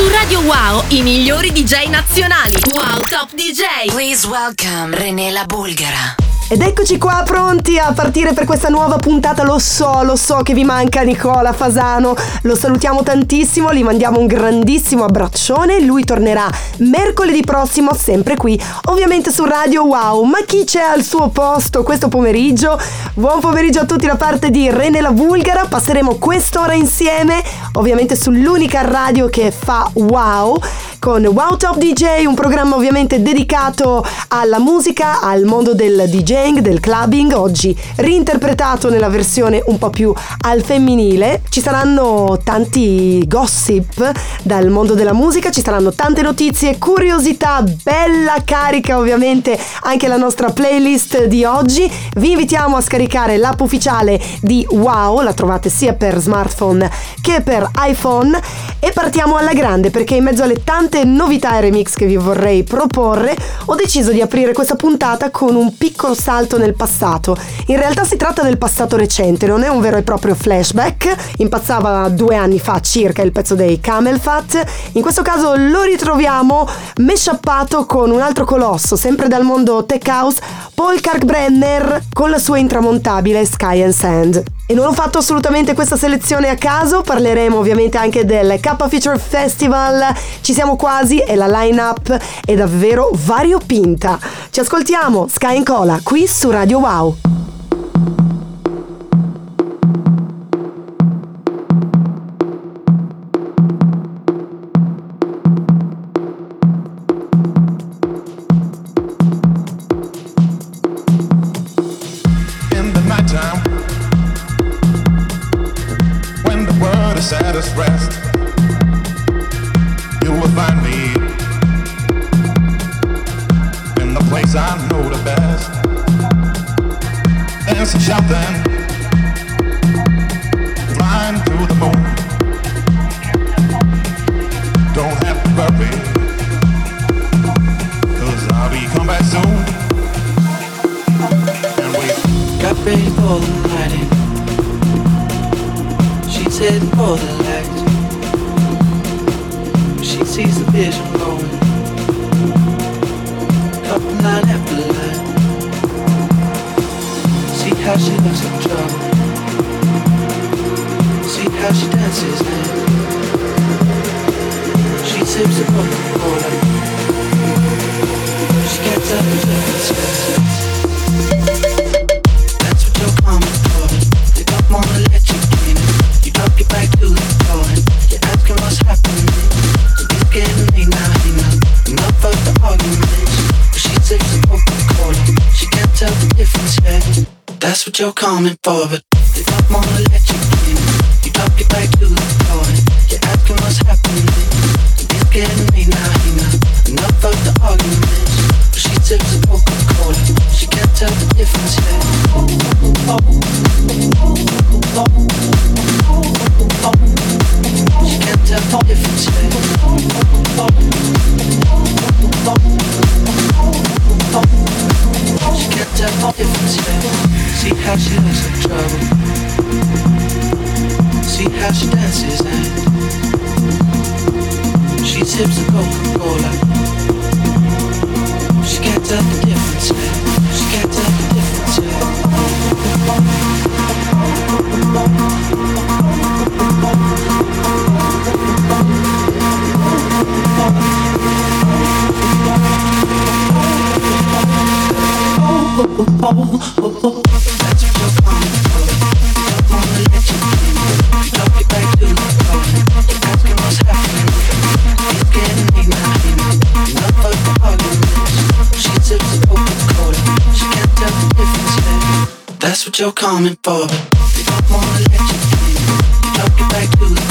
Su Radio Wow, i migliori DJ nazionali. Wow Top DJ. Please welcome René la Bulgara. Ed eccoci qua pronti a partire per questa nuova puntata. Lo so, lo so che vi manca Nicola Fasano. Lo salutiamo tantissimo, gli mandiamo un grandissimo abbraccione. Lui tornerà mercoledì prossimo, sempre qui, ovviamente su Radio Wow. Ma chi c'è al suo posto questo pomeriggio? Buon pomeriggio a tutti da parte di Rene la Vulgara. Passeremo quest'ora insieme, ovviamente sull'unica radio che fa wow con Wow Top DJ, un programma ovviamente dedicato alla musica, al mondo del DJing, del clubbing, oggi reinterpretato nella versione un po' più al femminile. Ci saranno tanti gossip dal mondo della musica, ci saranno tante notizie, curiosità, bella carica ovviamente anche la nostra playlist di oggi. Vi invitiamo a scaricare l'app ufficiale di Wow, la trovate sia per smartphone che per iPhone e partiamo alla grande perché in mezzo alle tante tante novità e remix che vi vorrei proporre, ho deciso di aprire questa puntata con un piccolo salto nel passato. In realtà si tratta del passato recente, non è un vero e proprio flashback, impazzava due anni fa circa il pezzo dei Camel Fat, in questo caso lo ritroviamo meshappato con un altro colosso, sempre dal mondo tech house, Paul Kalkbrenner con la sua intramontabile Sky and Sand. E non ho fatto assolutamente questa selezione a caso, parleremo ovviamente anche del K Feature Festival, ci siamo quasi e la line-up è davvero variopinta. Ci ascoltiamo, Sky and Cola, qui su Radio Wow. You're coming for, but they don't wanna let you in. You drop your back to the floor, you're asking what's happening. It's getting me now, you know. Enough of the arguments, but she tips a Coca-Cola. She can't tell the difference yet. She can't tell the difference yet. Can't tell the difference. See how she looks like trouble. See how she dances and she sips a Coca-Cola. She can't tell the difference. Oh, oh. you're coming for. They don't wanna let you in. You drop your back to the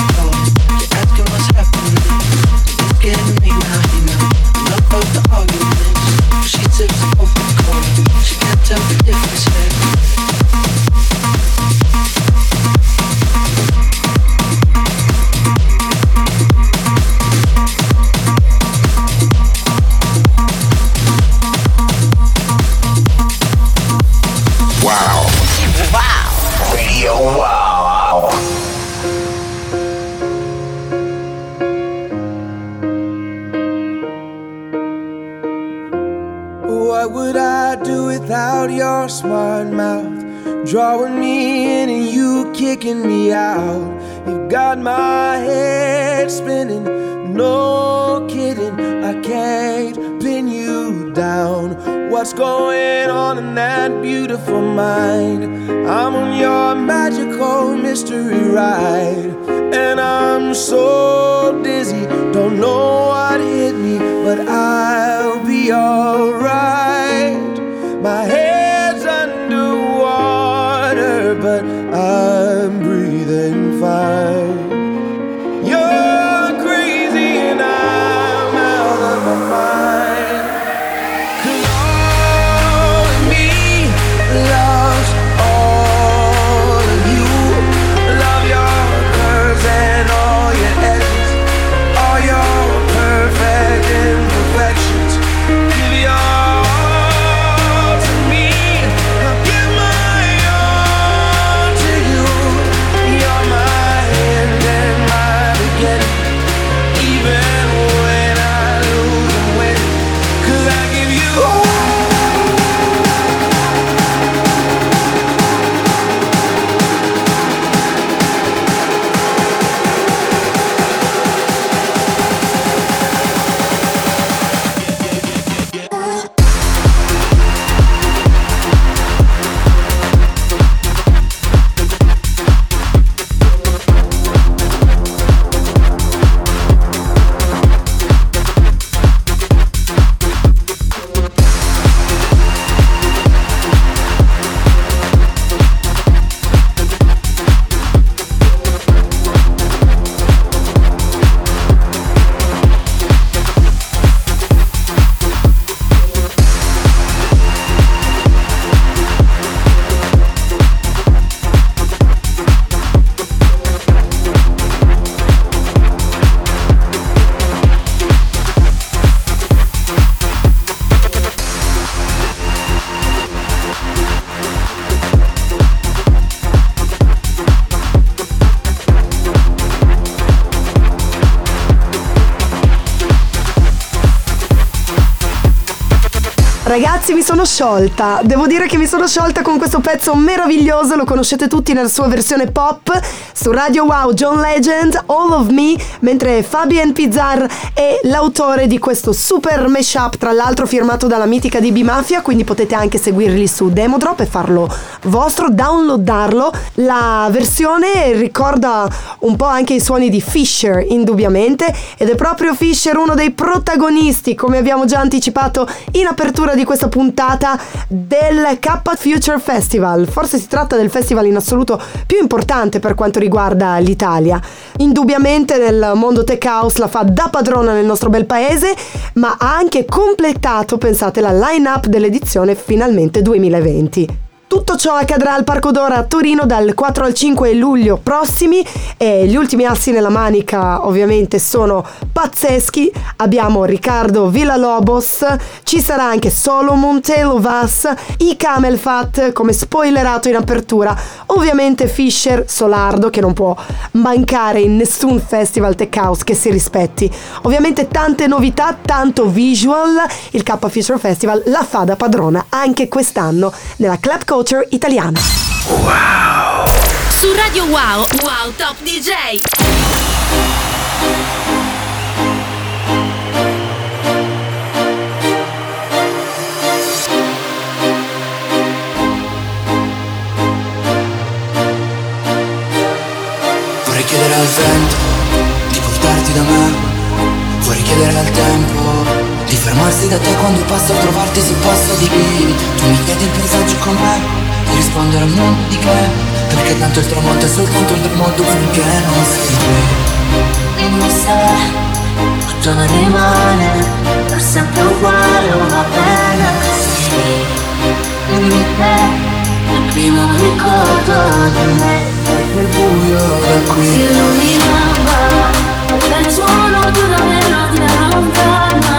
Ragazzi, mi sono sciolta. Devo dire che mi sono sciolta con questo pezzo meraviglioso. Lo conoscete tutti nella sua versione pop. Su Radio Wow, John Legend, All of Me. Mentre Fabien Pizzar è l'autore di questo super mashup, tra l'altro firmato dalla mitica DB Mafia. Quindi potete anche seguirli su Demodrop e farlo vostro, downloadarlo. La versione ricorda un po' anche i suoni di Fisher, indubbiamente. Ed è proprio Fisher uno dei protagonisti, come abbiamo già anticipato in apertura di questa puntata del K Future Festival. Forse si tratta del festival in assoluto più importante per quanto riguarda l'Italia. Indubbiamente nel mondo tech house la fa da padrona nel nostro bel paese, ma ha anche completato, pensate, la line-up dell'edizione finalmente 2020. Tutto ciò accadrà al Parco d'Ora a Torino dal 4 al 5 luglio prossimi e gli ultimi assi nella manica ovviamente sono pazzeschi. Abbiamo Riccardo Villalobos, ci sarà anche Solomon Telovas, i Camel Fat come spoilerato in apertura, ovviamente Fisher Solardo che non può mancare in nessun festival tech house che si rispetti. Ovviamente tante novità, tanto visual, il K Fisher Festival la fa da padrona anche quest'anno nella Club Culture italiana. Su Radio Wow, Wow Top DJ. Vorrei chiedere al vento di portarti da me Vorrei chiedere al tempo di fermarsi da te quando passo a trovarti sul posto di lì Tu mi chiedi il paesaggio com'è Di rispondere al mondo di che? Perché tanto il tramonto è soltanto un tramonto finché non sei qui Dimmi se tutto rimane per sempre uguale o va bene così Dimmi te il primo ricordo di me. È buio da qui. Si illuminava il suono di una melodia lontana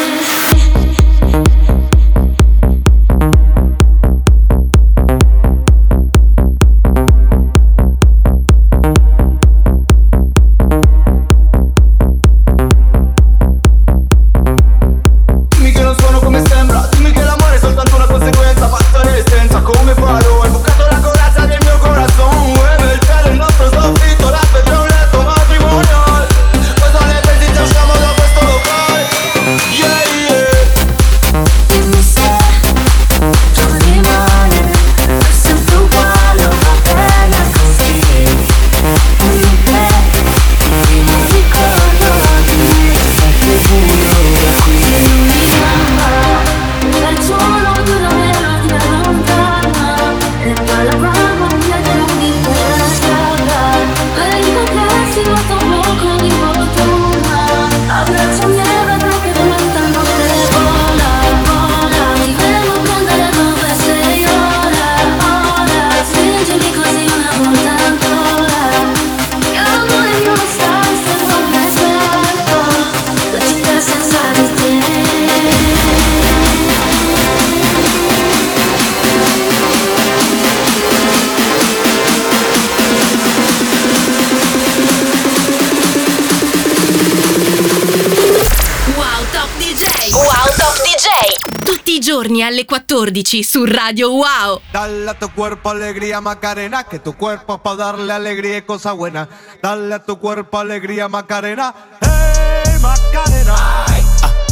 14 su Radio Wow. Dale a tu cuerpo alegría Macarena, que tu cuerpo es para darle alegría y cosas buenas. Dale a tu cuerpo alegría Macarena, hey Macarena.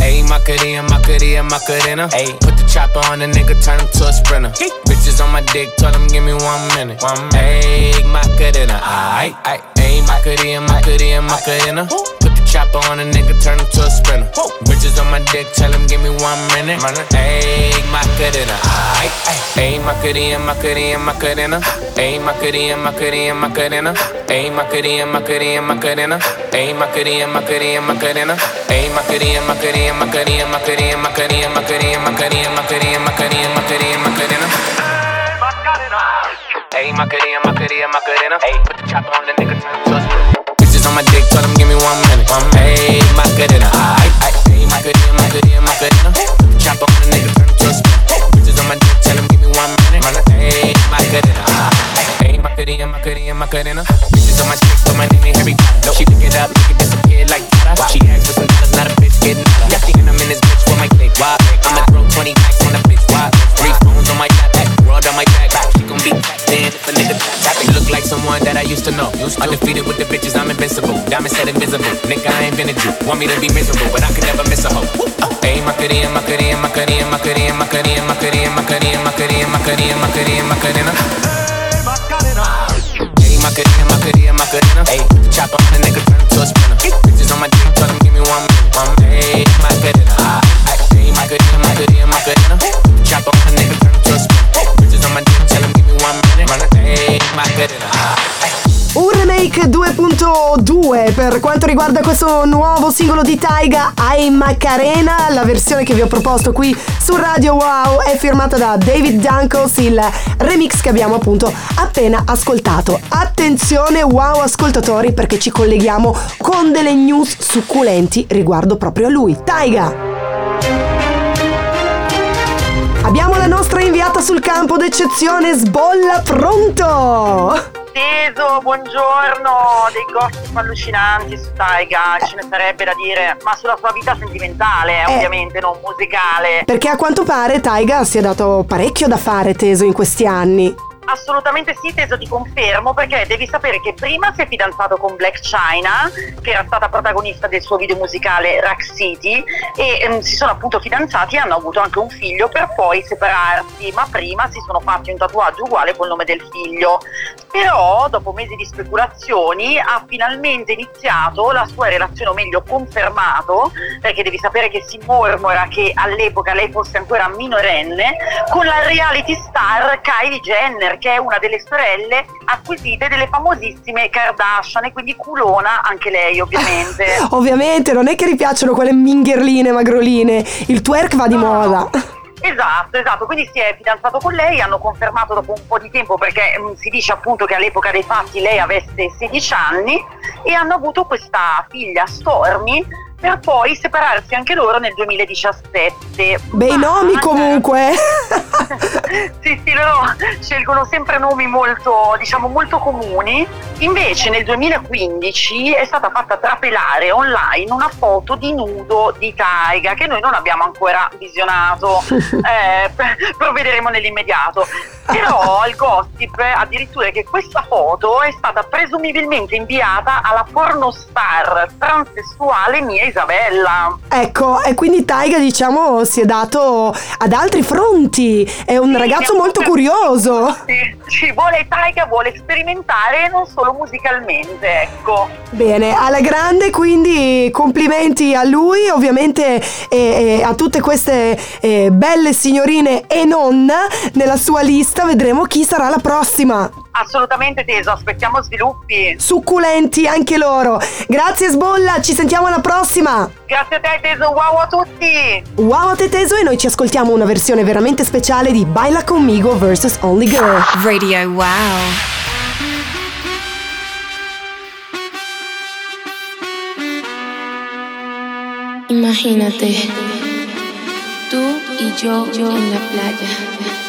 Ayy, Macarena, Macarena, Macarena. Ayy, put the chopper on the nigga, turn him to a sprinter. Bitches on my dick, tell him give me one minute. One minute. Ayy. Ayy, Macarena, Macarena, Macarena. Put the chopper on a nigga, turn him to a sprinter. Bitches on my dick, tell him give me one minute. Mana Ay my cutina my kuty and my cutina. Ayy, Macarena. Ayy, Macarena, Macarena, Macarena. Ayy, Macarena, Macarena, Macarena. Ayy, Macarena, Macarena, Macarena. Ayy, Macarena, Macarena, Macarena. Ayy, Macarena, Macarena, Macarena, Macarena, Macarena, Macarena, Macarena, Macarena, Macarena, Macarena, Macarena. Ayy, Macarena, Macarena, Macarena. Ayy, put the chopper on the nigga, turn him to a sprinter. On my dick, tell him give me one minute. One. Ayy, Macarena, aight, aight. Ayy, Macarena, Macarena, Macarena. Chopper on the nigga, turn to a sprinter. Bitches on my dick, tell him give me one minute. Ayy, Macarena, aight. Ayy, Macarena, Macarena, Macarena. Bitches on my dick, put my name in Harry Potter. She pick it up, make it disappear like that. She asks for some dollars, not a bitch getting out. Y'all thinking I'm in this bitch with my click. Why? I'ma throw 20 packs on the bitch. That I used to know. Undefeated with the bitches, I'm invincible. Diamond said invisible. Nigga, I ain't been a Jew. Want me to be miserable, but I could never miss a hoe. Ayy, Macarena, Macarena, Macarena, Macarena, Macarena, Macarena, Macarena, Macarena, Macarena, Macarena, Macarena. Ayy, Macarena, Macarena, Macarena. Ayy, put the chopper on the nigga, turn him to a sprinter. Bitches on my dick, tell him give me one minute. One minute. Remake 2.2 per quanto riguarda questo nuovo singolo di Taiga, I Macarena. La versione che vi ho proposto qui su Radio Wow è firmata da David Dunkles, il remix che abbiamo appunto appena ascoltato. Attenzione wow ascoltatori perché ci colleghiamo con delle news succulenti riguardo proprio a lui, Taiga. Abbiamo la nostra inviata sul campo d'eccezione, Sbolla, pronto? Teso, buongiorno, dei gossip allucinanti su Taiga, ce ne sarebbe da dire, ma sulla sua vita sentimentale, Eh. ovviamente, non musicale. Perché a quanto pare Taiga si è dato parecchio da fare teso in questi anni. Assolutamente sì, Teso ti confermo, perché devi sapere che prima si è fidanzato con Black China, che era stata protagonista del suo video musicale Rack City, e ehm, si sono appunto fidanzati e hanno avuto anche un figlio per poi separarsi, ma prima si sono fatti un tatuaggio uguale col nome del figlio. Però, dopo mesi di speculazioni, ha finalmente iniziato la sua relazione, o meglio confermato, perché devi sapere che si mormora che all'epoca lei fosse ancora minorenne, con la reality star Kylie Jenner, che è una delle sorelle acquisite delle famosissime Kardashian, e quindi culona anche lei ovviamente. Ovviamente non è che ripiacciono quelle mingherline magroline, il twerk va di No, moda. Esatto, esatto, quindi si è fidanzato con lei, hanno confermato dopo un po' di tempo perché mm, si dice appunto che all'epoca dei fatti lei avesse 16 anni e hanhanno avuto questa figlia Stormy per poi separarsi anche loro nel 2017. Bei nomi comunque. sì, sì, loro scelgono sempre nomi molto, diciamo, molto comuni. Invece nel 2015 è stata fatta trapelare online una foto di nudo di Taiga che noi non abbiamo ancora visionato, eh, provvederemo nell'immediato. Però il gossip addirittura è che questa foto è stata presumibilmente inviata alla pornostar transessuale Mia Isabella. ecco, e quindi Taiga diciamo si è dato ad altri fronti. È un Sì, ragazzo molto curioso. Sì, sì, vuole Taiga, vuole sperimentare non solo musicalmente, ecco. Bene, alla grande, quindi complimenti a lui, ovviamente e, e a tutte queste eh, belle signorine e non nella sua lista. Vedremo chi sarà la prossima. Assolutamente teso, aspettiamo sviluppi. Succulenti anche loro. Grazie Sbolla, ci sentiamo alla prossima. Grazie a te teso, wow a tutti! Wow a te teso e noi ci ascoltiamo una versione veramente speciale di Baila conmigo vs Only Girl. Radio Wow. Imagínate, tú y yo, yo en la playa.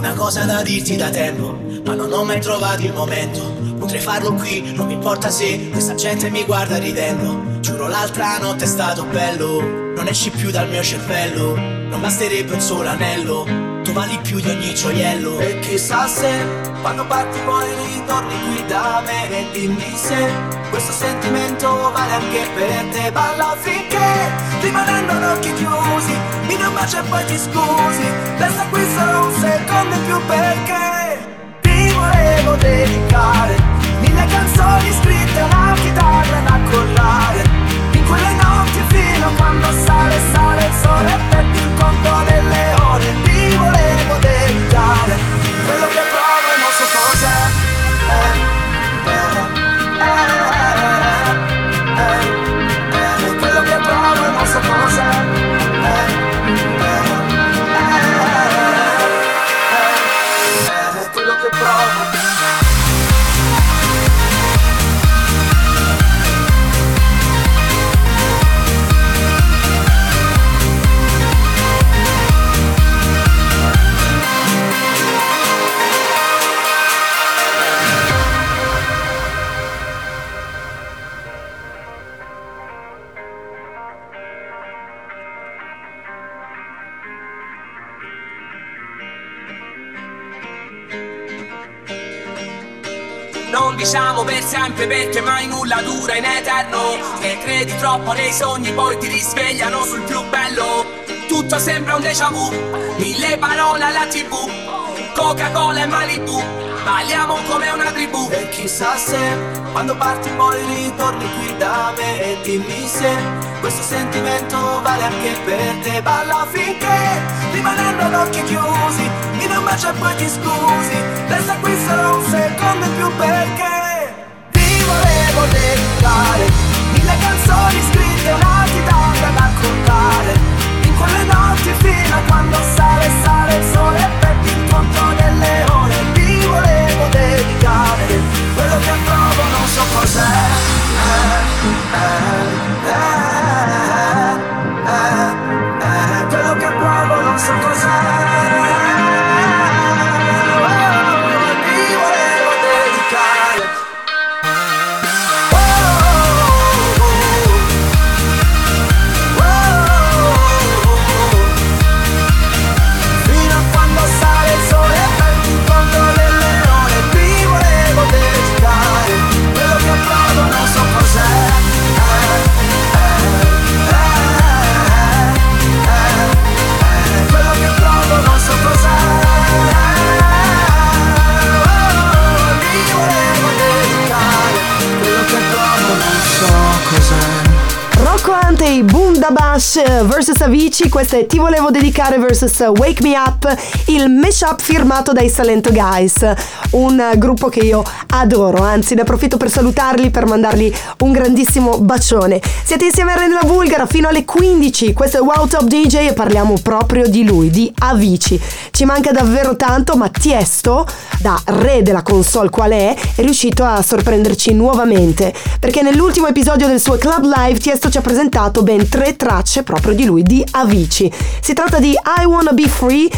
Una cosa da dirti da tempo, ma non ho mai trovato il momento. Potrei farlo qui, non mi importa se questa gente mi guarda ridendo. Giuro l'altra notte è stato bello, non esci più dal mio cervello. Non basterebbe un solo anello, tu vali più di ogni gioiello. E chissà se quando parti poi ritorni qui da me e dimmi se questo sentimento vale anche per te. Balla finché rimanendo ad occhi chiusi, mi un bacio e poi ti scusi. Resta qui solo un secondo in più perché ti volevo dedicare mille canzoni scritte a una chitarra da collare. In quelle notti fino a quando sale, sale il sole e il conto delle ore. Ti volevo dedicare quello che Non diciamo per sempre perché mai nulla dura in eterno. Se credi troppo nei sogni poi ti risvegliano sul più bello. Tutto sembra un déjà vu Mille parole alla tv Coca-Cola e Malibu Balliamo come una tribù. E chissà se quando parti poi ritorni qui da me e dimmi se questo sentimento vale anche per te. Balla finché rimanendo ad occhi chiusi, bacio e poi ti scusi. Resta qui solo un secondo in più perché ti volevo dedicare mille canzoni scritte una chitarra da contare. In quelle notti fino a quando sale, sale il sole e perdi il conto delle ore. Ti volevo dedicare quello che provo non so cos'è. Eh, eh, eh, eh, eh, quello che provo non so cos'è. Bundabash vs Avicii, questa è Ti volevo dedicare vs Wake Me Up, il mashup firmato dai Salento Guys, un gruppo che io adoro, anzi ne approfitto per salutarli, per mandargli un grandissimo bacione. Siete insieme a Rendela Bulgara fino alle 15, questo è Wow Top DJ e parliamo proprio di lui, di Avicii. Ci manca davvero tanto, ma Tiesto, da re della console qual è, è riuscito a sorprenderci nuovamente, perché nell'ultimo episodio del suo Club Live Tiesto ci ha presentato ben tre tracce proprio di lui, di Avicii. Si tratta di I Wanna Be Free,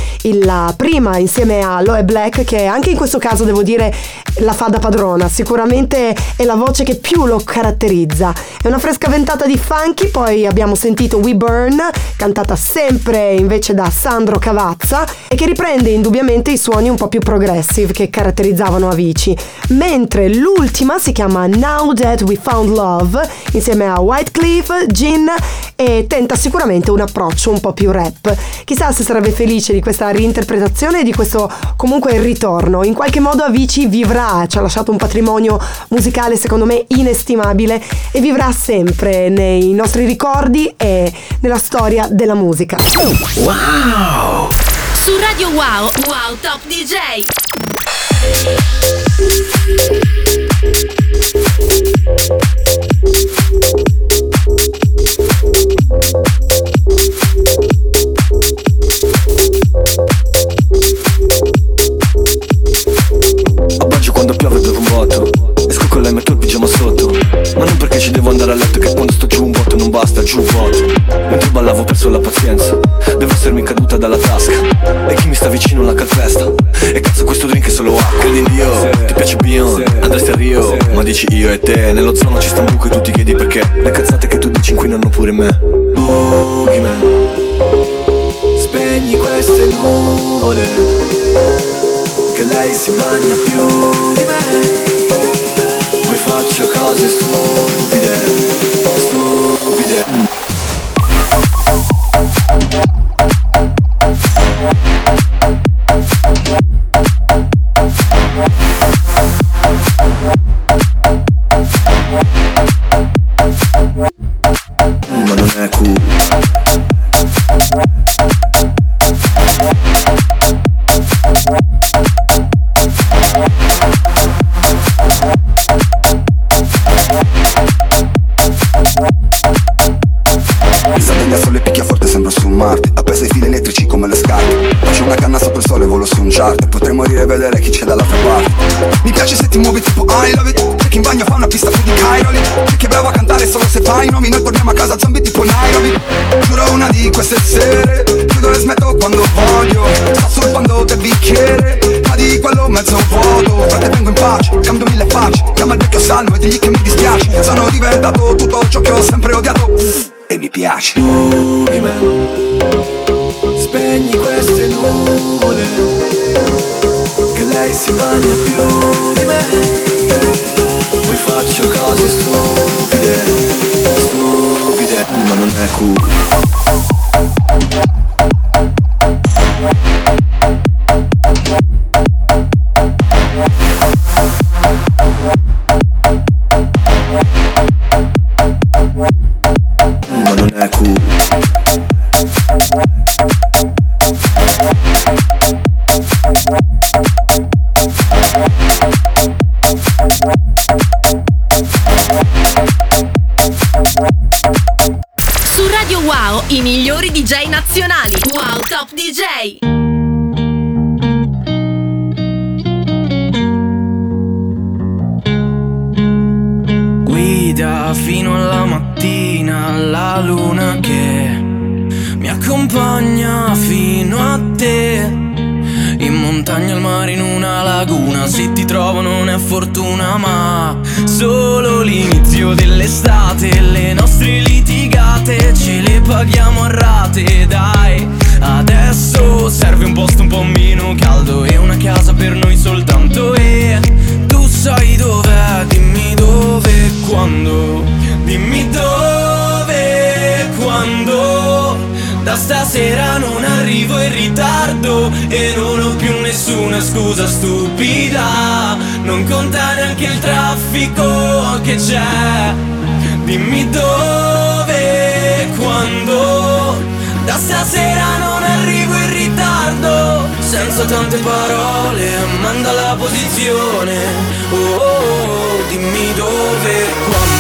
la prima insieme a Loe Black, che anche in questo caso devo dire la fa da padrona, sicuramente è la voce che più lo caratterizza. È una fresca ventata di funky, poi abbiamo sentito We Burn, cantata sempre invece da Sandro Cavazza, e che riprende indubbiamente i suoni un po' più progressive che caratterizzavano Avicii. Mentre l'ultima si chiama Now That We Found Love, insieme a Whitecliff, Gin, e tenta sicuramente un approccio un po' più rap. Chissà se sarebbe felice di questa reinterpretazione e di questo comunque ritorno. In qualche modo Avicii vivrà, ci ha lasciato un patrimonio musicale secondo me inestimabile e vivrà sempre nei nostri ricordi e nella storia della musica. Wow! Su Radio Wow, Wow Top DJ. A quando piove bevo un botto Esco con lei metto il pigiama sotto. Ma non perché ci devo andare a letto Che quando sto giù un botto non basta, giù un vuoto. Mentre ballavo ho perso la pazienza Devo essermi caduta dalla tasca. E chi mi sta vicino la calpesta. E cazzo questo drink è solo acqua. Credi in Dio, ti piace Beyond? Andresti a Rio, ma dici io e te Nello zono ci sta un buco e tu ti chiedi perché. Le cazzate che tu dici inquinano pure me. Boogeyman Spegni queste nuvole Che lei si bagna più di me. Poi faccio cose stupide Stupide ti muovi tipo I love it C'è chi in bagno fa una pista più di Cairoli. C'è chi bravo a cantare solo se fai nomi Noi torniamo a casa zombie tipo Nairobi. Giuro una di queste sere Chiudo e smetto quando voglio. Sto sul fondo del bicchiere Ma di quello mezzo vuoto. Frate vengo in pace, cambio mille facce. Chiama il vecchio salmo e digli che mi dispiace. Sono diventato tutto ciò che ho sempre odiato. E mi piace. Spegni queste Si bagna più di me. Poi faccio cose stupide Stupide Ma non è cool Guida fino alla mattina la luna che mi accompagna fino a te. In montagna, al mare, in una laguna, se ti trovo non è fortuna, ma solo l'inizio dell'estate. Le nostre litigate ce le paghiamo a rate, dai. Adesso serve un posto un po' meno caldo e una casa per noi soltanto. E tu sai dove quando. Dimmi dove quando. Da stasera non arrivo in ritardo e non ho più nessuna scusa stupida. Non conta neanche il traffico che c'è. Dimmi dove quando da stasera non arrivo in ritardo Senza tante parole manda la posizione. Oh, oh, oh, dimmi dove quando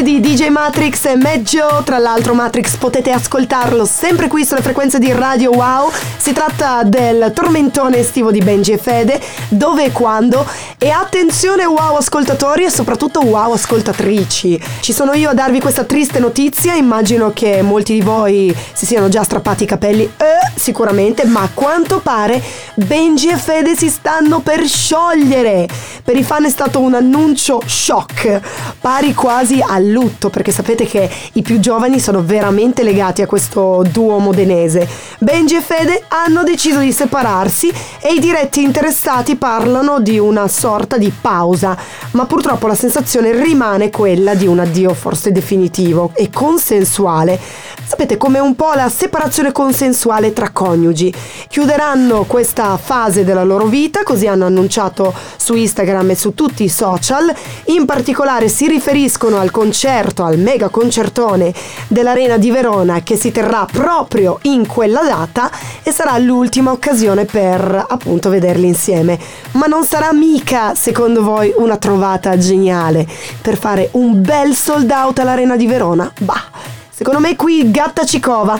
remix di DJ Matrix è Meggio, tra l'altro Matrix potete ascoltarlo sempre qui sulle frequenze di Radio Wow. Si tratta del tormentone estivo di Benji e Fede, dove e quando. E attenzione wow ascoltatori e soprattutto wow ascoltatrici. Ci sono io a darvi questa triste notizia, immagino che molti di voi si siano già strappati i capelli, eh, sicuramente, ma a quanto pare Benji e Fede si stanno per sciogliere. Per i fan è stato un annuncio shock, pari quasi al lutto, perché sapete che i più giovani sono veramente legati a questo duo modenese. Benji e Fede hanno deciso di separarsi e i diretti interessati parlano di una sorta di pausa, ma purtroppo la sensazione rimane quella di un addio forse definitivo e consensuale. Sapete come un po' la separazione consensuale tra coniugi. Chiuderanno questa fase della loro vita, così hanno annunciato su Instagram e su tutti i social. In particolare si riferiscono al concerto, al mega concertone dell'Arena di Verona che si terrà proprio in quella data e sarà l'ultima occasione per appunto vederli insieme. Ma non sarà mica, secondo voi, una trovata geniale per fare un bel sold out all'Arena di Verona? Bah, secondo me qui gatta ci cova.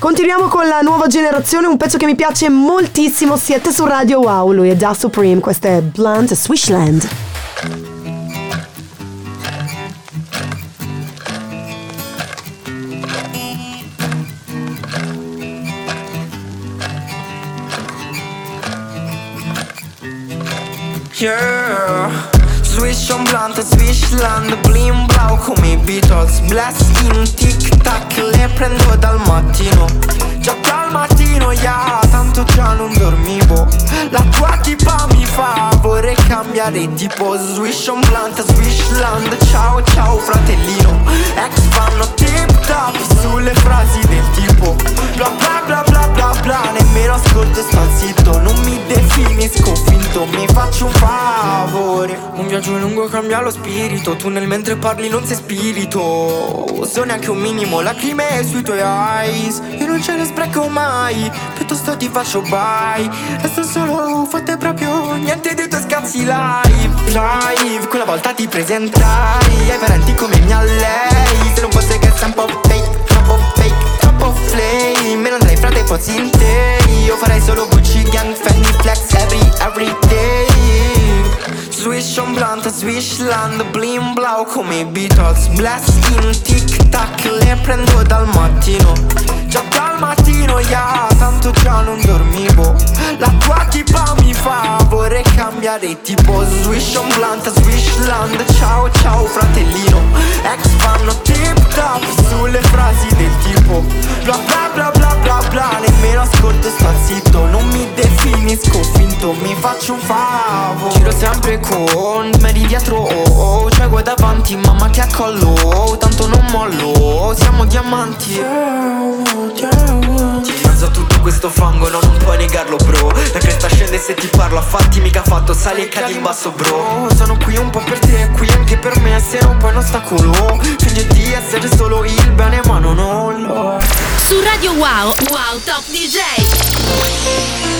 Continuiamo con la nuova generazione, un pezzo che mi piace moltissimo, siete su Radio Wow, lui è Da Supreme, questo è Blunt Swishland. Yeah Swish on blunt, swishland, blim blau come i Beatles. Bless in tic tac, le prendo dal mattino. Già mattino, yeah, tanto già non dormivo. La tua tipa mi fa, vorrei cambiare tipo Swish on blunt, swishland, ciao ciao fratellino. Ex fanno tip tap sulle frasi del tipo Bla bla bla bla bla bla, nemmeno ascolto e sto zitto Non mi definisco finto, mi faccio un favore. Un viaggio lungo cambia lo spirito. Tu nel mentre parli non sei spirito. So neanche un minimo lacrime sui tuoi eyes. Io non ce ne spreco mai Piuttosto ti faccio bye. Resto solo fatte proprio niente dei tuoi scazzi live Live, quella volta ti presentai Ai parenti come mia lei. Se non fosse che sei un po' fake, troppo fake, troppo flame. Me non andrei frate fossi in te. Io farei solo Gucci Gang, Fendi, Flex swishland, blim blau come i Beatles. Bless in tic tac, le prendo dal mattino. Già dal mattino, yeah, tanto già non dormivo. La tua tipa mi fa, vorrei cambiare tipo Swish on blunt, swishland, ciao ciao fratellino. Ex fanno tip tap sulle frasi del tipo. Bla bla bla bla bla bla, nemmeno ascolto sto zitto. Non mi definisco finto, mi faccio un favo Giro sempre con di dietro, oh, oh, cioè guai davanti, mamma che accollo Tanto non mollo, siamo diamanti. Ti mezzo a tutto questo fango, no, non puoi negarlo bro. La cresta scende se ti parlo, a fatti mica fatto, sali e cadi in basso bro. Sono qui un po' per te, qui anche per me, se non poi un ostacolo. Finge di essere solo il bene ma non ho lo Su Radio Wow, Wow Top DJ.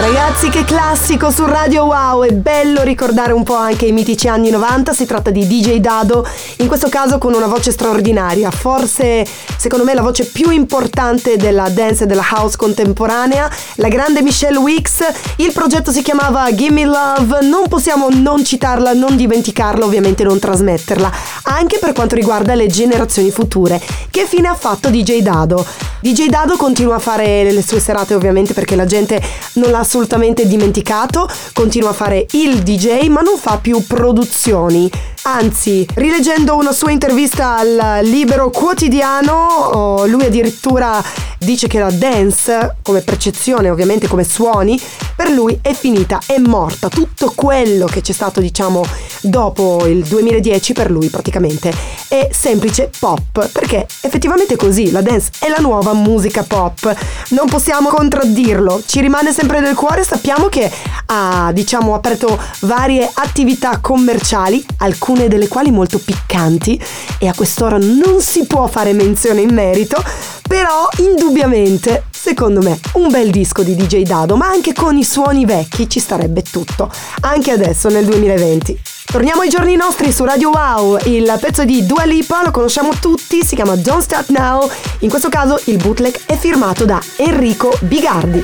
Ragazzi, che classico su Radio Wow! È bello ricordare un po' anche i mitici anni 90. Si tratta di DJ Dado, in questo caso con una voce straordinaria. Forse, secondo me, la voce più importante della dance e della house contemporanea. La grande Michelle Wicks. Il progetto si chiamava Gimme Love. Non possiamo non citarla, non dimenticarla, ovviamente non trasmetterla. Anche per quanto riguarda le generazioni future. Che fine ha fatto DJ Dado? DJ Dado continua a fare le sue serate, ovviamente, perché la gente non l'ha assolutamente dimenticato, continua a fare il DJ ma non fa più produzioni. Anzi, rileggendo una sua intervista al Libero Quotidiano, oh, lui addirittura dice che la dance, come percezione, ovviamente come suoni, per lui è finita, è morta. Tutto quello che c'è stato, diciamo, dopo il 2010 per lui praticamente è semplice pop, perché effettivamente è così, la dance è la nuova musica pop. Non possiamo contraddirlo, ci rimane sempre nel cuore, sappiamo che ha, diciamo, aperto varie attività commerciali, alcune delle quali molto piccanti e a quest'ora non si può fare menzione in merito, però indubbiamente, secondo me, un bel disco di DJ Dado, ma anche con i suoni vecchi ci starebbe tutto, anche adesso nel 2020. Torniamo ai giorni nostri su Radio Wow, il pezzo di Dua Lipa lo conosciamo tutti, si chiama Don't Start Now, in questo caso il bootleg è firmato da Enrico Bigardi.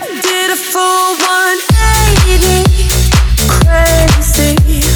Did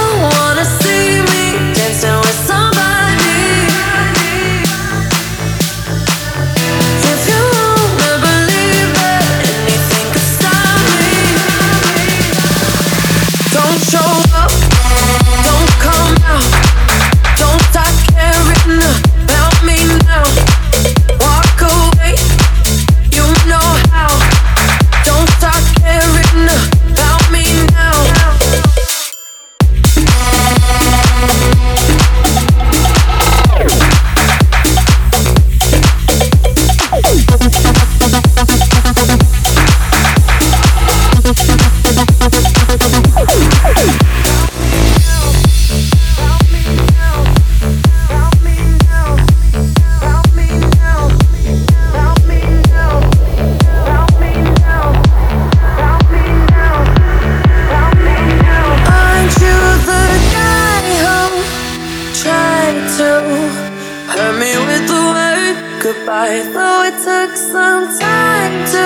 goodbye? Though it took some time to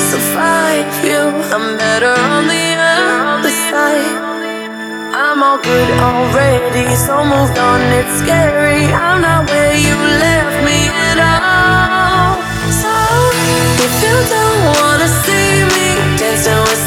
survive you, I'm better on the other side. I'm all good already, so moved on. It's scary. I'm not where you left me at all. So if you don't wanna see me dancing with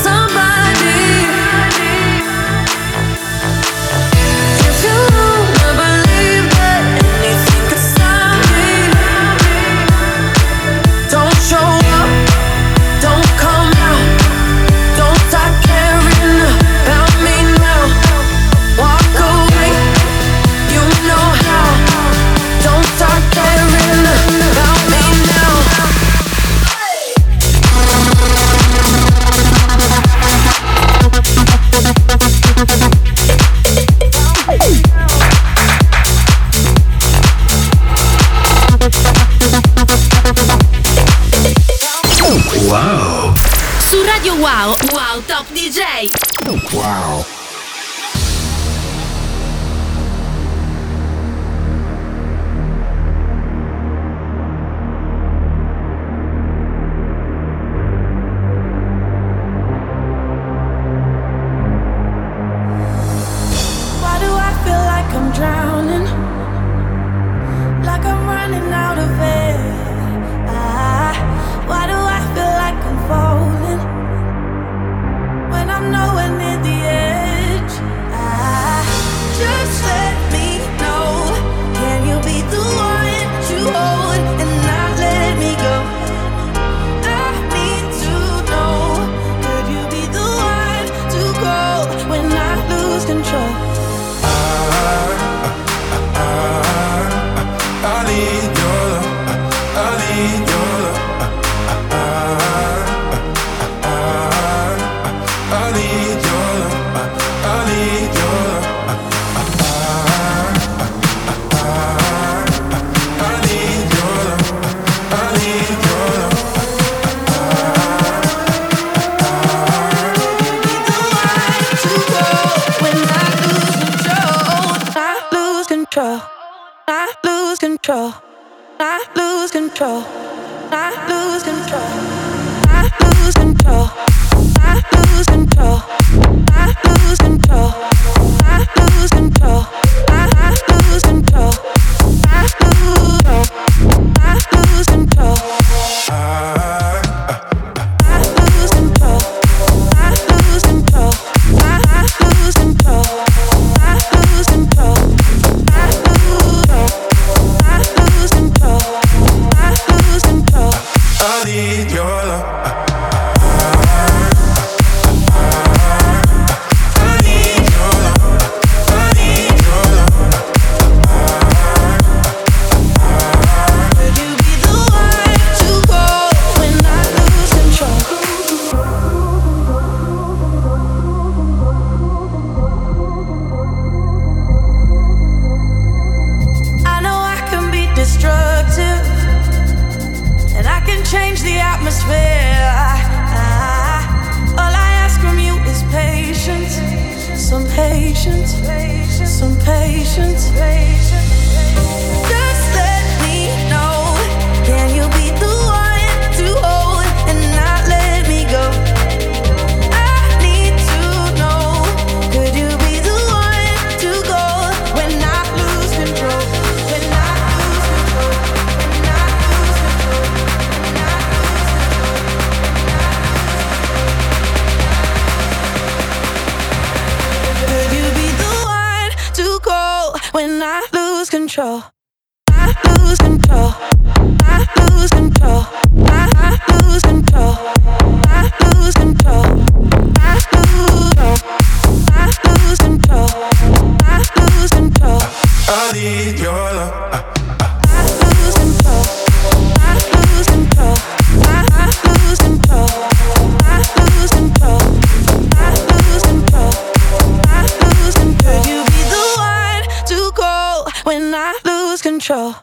control?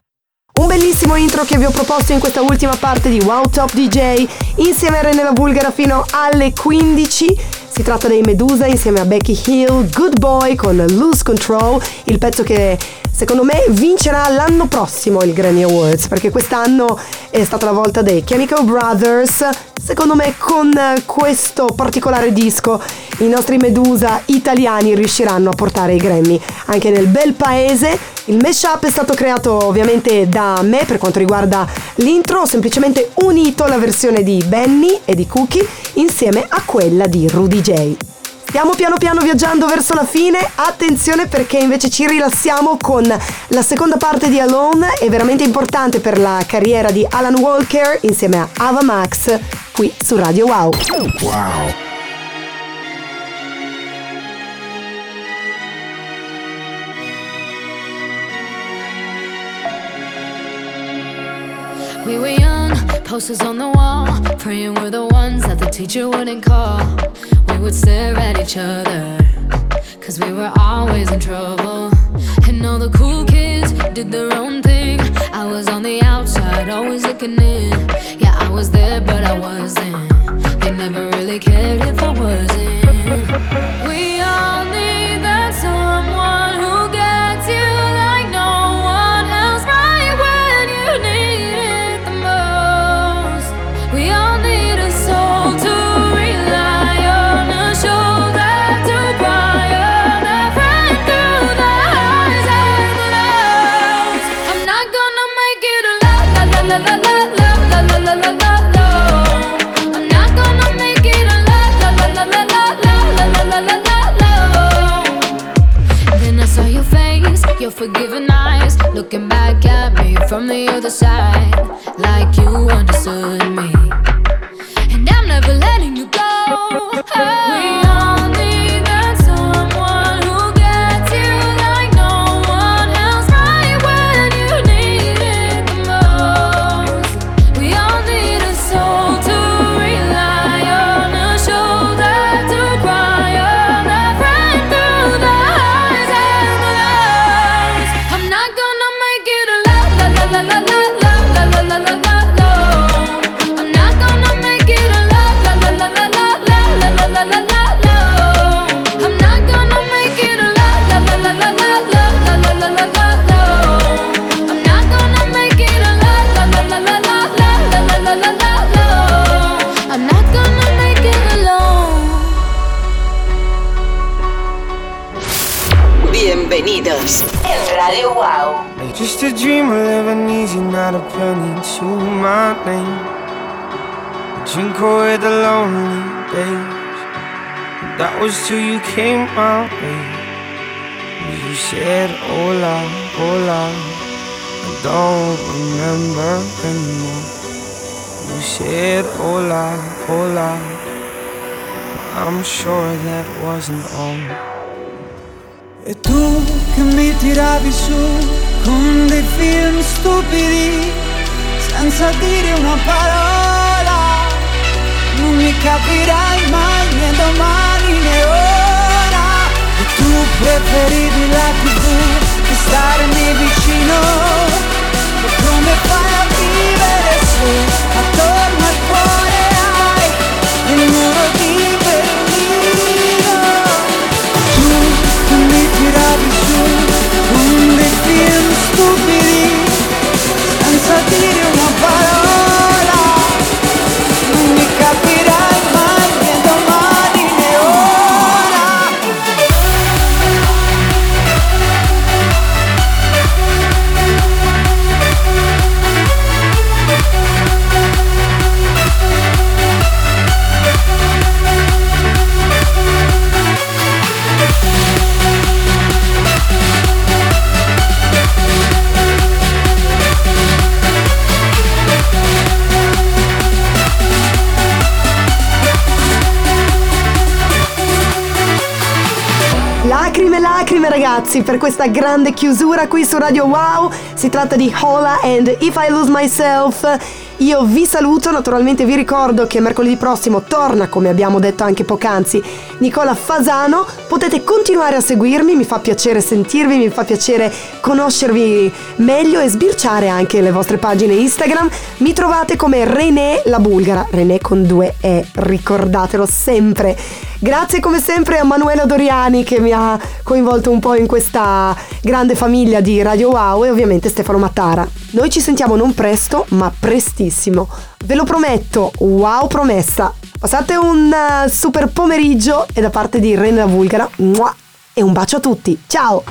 Un bellissimo intro che vi ho proposto in questa ultima parte di Wow Top DJ insieme a Renella Bulgara fino alle 15. Si tratta dei Medusa insieme a Becky Hill, Good Boy con Lose Control, il pezzo che secondo me vincerà l'anno prossimo il Grammy Awards perché quest'anno è stata la volta dei Chemical Brothers. Secondo me con questo particolare disco i nostri Medusa italiani riusciranno a portare i Grammy anche nel bel paese. Il mashup è stato creato ovviamente da me per quanto riguarda l'intro, ho semplicemente unito la versione di Benny e di Cookie insieme a quella di Rudy J. Stiamo piano piano viaggiando verso la fine, attenzione perché invece ci rilassiamo con la seconda parte di Alone, è veramente importante per la carriera di Alan Walker insieme a Ava Max qui su Radio Wow. Wow. We were young, posters on the wall, praying we're the ones that the teacher wouldn't call. We would stare at each other, cause we were always in trouble. And all the cool kids did their own thing. I was on the outside, always looking in. Yeah, I was there, but I wasn't. They never really cared if I wasn't. We looking back at me from the other side, like you understood me. La la la till you came my way. You said, hola, hola. I don't remember anymore. You said, hola, hola. I'm sure that wasn't all. E tu che mi tiravi su con dei film stupidi, senza dire una parola, non mi capirai mai né domani né ora. Tu preferivi la tv che starmi vicino, e come fai a vivere se attorno al cuore hai il muro di Berlino? Tu mi tiravi ragazzi per questa grande chiusura qui su Radio Wow. Si tratta di Hola and If I Lose Myself. Io vi saluto, naturalmente vi ricordo che mercoledì prossimo torna, come abbiamo detto anche poc'anzi, Nicola Fasano. Potete continuare a seguirmi, mi fa piacere sentirvi, mi fa piacere conoscervi meglio e sbirciare anche le vostre pagine Instagram. Mi trovate come René la Bulgara, René con due E, ricordatelo sempre. Grazie come sempre a Manuela Doriani che mi ha coinvolto un po' in questa grande famiglia di Radio Wow e ovviamente Stefano Mattara. Noi ci sentiamo non presto, ma prestissimo. Ve lo prometto, wow promessa. Passate un uh, super pomeriggio e da parte di Rena Vulgara, mua, e un bacio a tutti. Ciao!